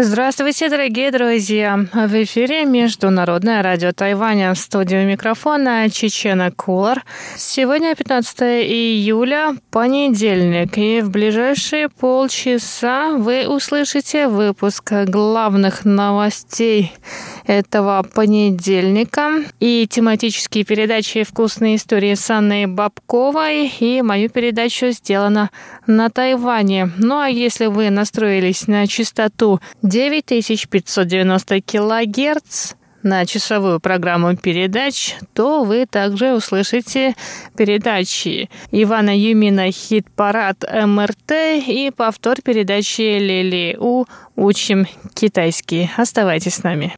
Здравствуйте, дорогие друзья! В эфире Международное радио Тайваня. Студию микрофона Чечена Кулар. Сегодня 15 июля, понедельник, и в ближайшие полчаса вы услышите выпуск главных новостей этого понедельника и тематические передачи «Вкусные истории» с Анной Бабковой и мою передачу «Сделано на Тайване». Ну а если вы настроились на частоту 9590 килогерц, на часовую программу передач, то вы также услышите передачи Ивана Юмина «Хит-парад МРТ» и повтор передачи Лили У «Учим китайский». Оставайтесь с нами.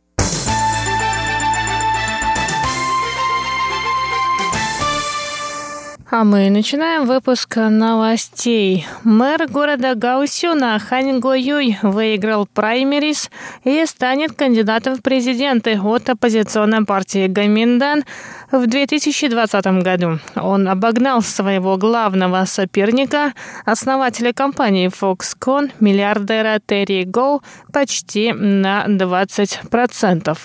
А мы начинаем выпуск новостей. Мэр города Гаусюна Хань Го Юй выиграл праймерис и станет кандидатом в президенты от оппозиционной партии Гаминдан в 2020 году. Он обогнал своего главного соперника, основателя компании Foxconn, миллиардера Терри Гоу, почти на 20%.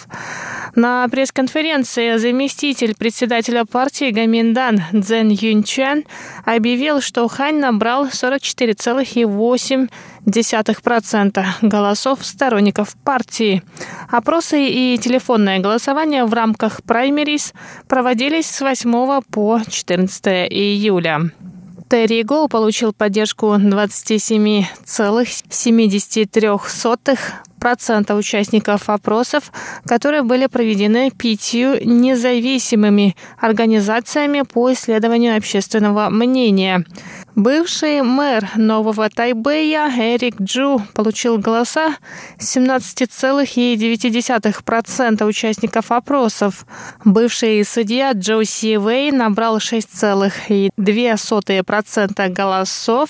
На пресс-конференции заместитель председателя партии Гаминдан Цзэн Юнчан объявил, что Хань набрал 44,8% голосов сторонников партии. Опросы и телефонное голосование в рамках праймерис проводились с 8 по 14 июля. Терри Гоу получил поддержку 27,73% процента участников опросов, которые были проведены пятью независимыми организациями по исследованию общественного мнения. Бывший мэр Нового Тайбэя Эрик Джу получил голоса 17,9% участников опросов. Бывший судья Джо Си Вэй набрал 6,2% голосов,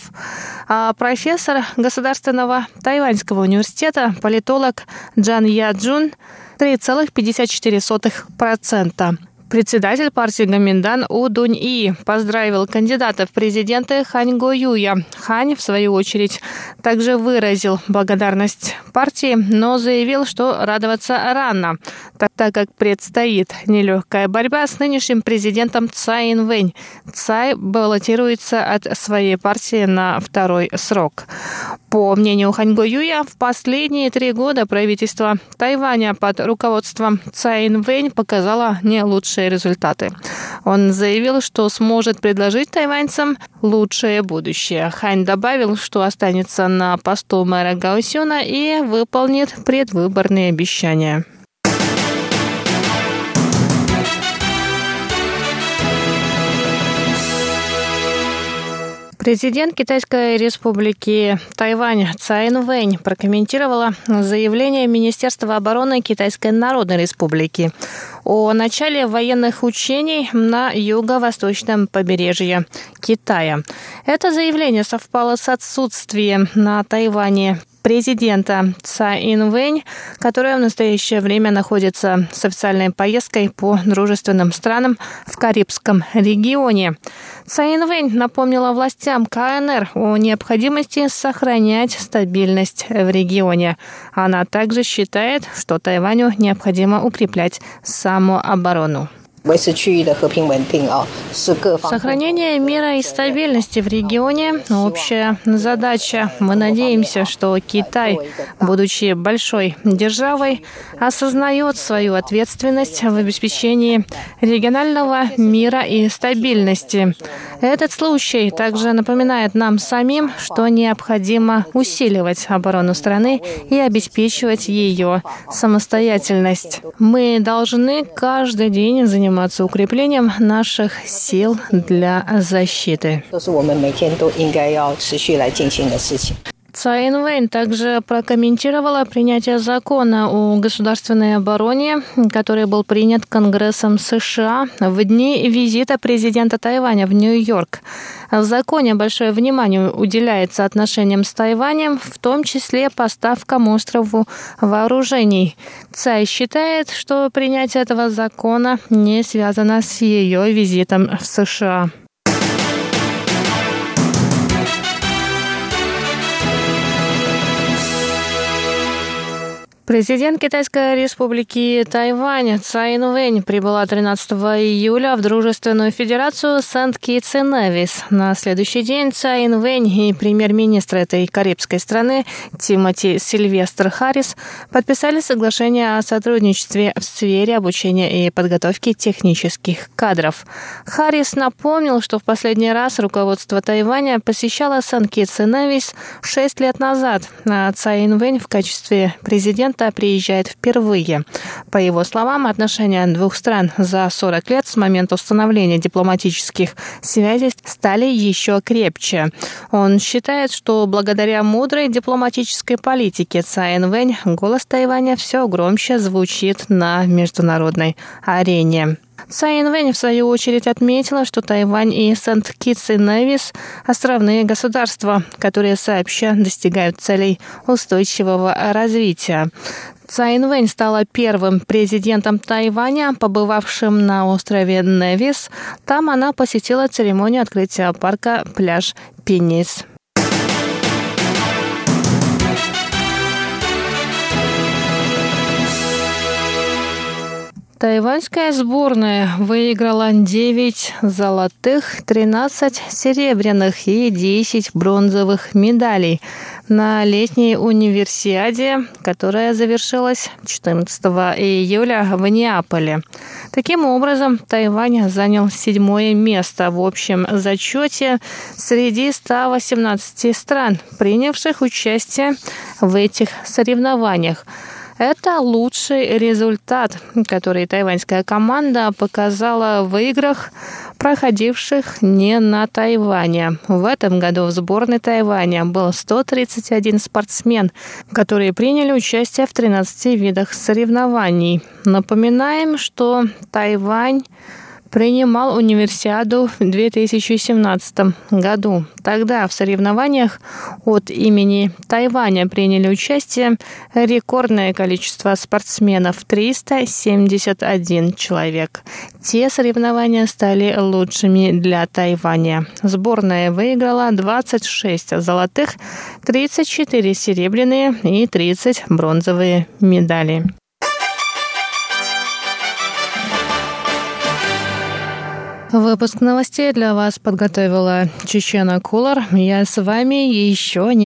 а профессор Государственного Тайваньского университета, политолог Джан Яджун 3,54%. Председатель партии Гаминдан У Дунь И поздравил кандидата в президенты Хань Го Юя. Хань, в свою очередь, также выразил благодарность партии, но заявил, что радоваться рано, так, так как предстоит нелегкая борьба с нынешним президентом Цай Инвэнь. Цай баллотируется от своей партии на второй срок. По мнению Хань Го Юя, в последние три года правительство Тайваня под руководством Цай Инвэнь показало не лучшее лучшие результаты. Он заявил, что сможет предложить тайваньцам лучшее будущее. Хань добавил, что останется на посту мэра Гаусюна и выполнит предвыборные обещания. Президент Китайской республики Тайвань Цай Вэнь прокомментировала заявление Министерства обороны Китайской Народной Республики о начале военных учений на юго-восточном побережье Китая. Это заявление совпало с отсутствием на Тайване президента Цай Инвэнь, которая в настоящее время находится с официальной поездкой по дружественным странам в Карибском регионе. Цай Инвэнь напомнила властям КНР о необходимости сохранять стабильность в регионе. Она также считает, что Тайваню необходимо укреплять самооборону. Сохранение мира и стабильности в регионе – общая задача. Мы надеемся, что Китай, будучи большой державой, осознает свою ответственность в обеспечении регионального мира и стабильности. Этот случай также напоминает нам самим, что необходимо усиливать оборону страны и обеспечивать ее самостоятельность. Мы должны каждый день заниматься заниматься укреплением наших сил для защиты. Цай Инвейн также прокомментировала принятие закона о государственной обороне, который был принят Конгрессом США в дни визита президента Тайваня в Нью-Йорк. В законе большое внимание уделяется отношениям с Тайванем, в том числе поставкам острову вооружений. Цай считает, что принятие этого закона не связано с ее визитом в США. Президент Китайской республики Тайвань Цай Инвэнь прибыла 13 июля в Дружественную Федерацию Сент-Китс и Невис. На следующий день Цай Инвэнь и премьер-министр этой карибской страны Тимоти Сильвестр Харрис подписали соглашение о сотрудничестве в сфере обучения и подготовки технических кадров. Харрис напомнил, что в последний раз руководство Тайваня посещало Сент-Китс и Невис шесть лет назад, а Цай Инвэнь в качестве президента президента приезжает впервые. По его словам, отношения двух стран за 40 лет с момента установления дипломатических связей стали еще крепче. Он считает, что благодаря мудрой дипломатической политике Цай Вэнь голос Тайваня все громче звучит на международной арене. Цай Инвэнь, в свою очередь, отметила, что Тайвань и Сент-Китс и Невис – островные государства, которые сообща достигают целей устойчивого развития. Цай Инвэнь стала первым президентом Тайваня, побывавшим на острове Невис. Там она посетила церемонию открытия парка «Пляж Пенис». Тайваньская сборная выиграла 9 золотых, 13 серебряных и 10 бронзовых медалей на летней универсиаде, которая завершилась 14 июля в Неаполе. Таким образом, Тайвань занял седьмое место в общем зачете среди 118 стран, принявших участие в этих соревнованиях. Это лучший результат, который тайваньская команда показала в играх, проходивших не на Тайване. В этом году в сборной Тайваня был 131 спортсмен, которые приняли участие в 13 видах соревнований. Напоминаем, что Тайвань принимал универсиаду в 2017 году. Тогда в соревнованиях от имени Тайваня приняли участие рекордное количество спортсменов – 371 человек. Те соревнования стали лучшими для Тайваня. Сборная выиграла 26 золотых, 34 серебряные и 30 бронзовые медали. Выпуск новостей для вас подготовила Чечена Кулар. Я с вами еще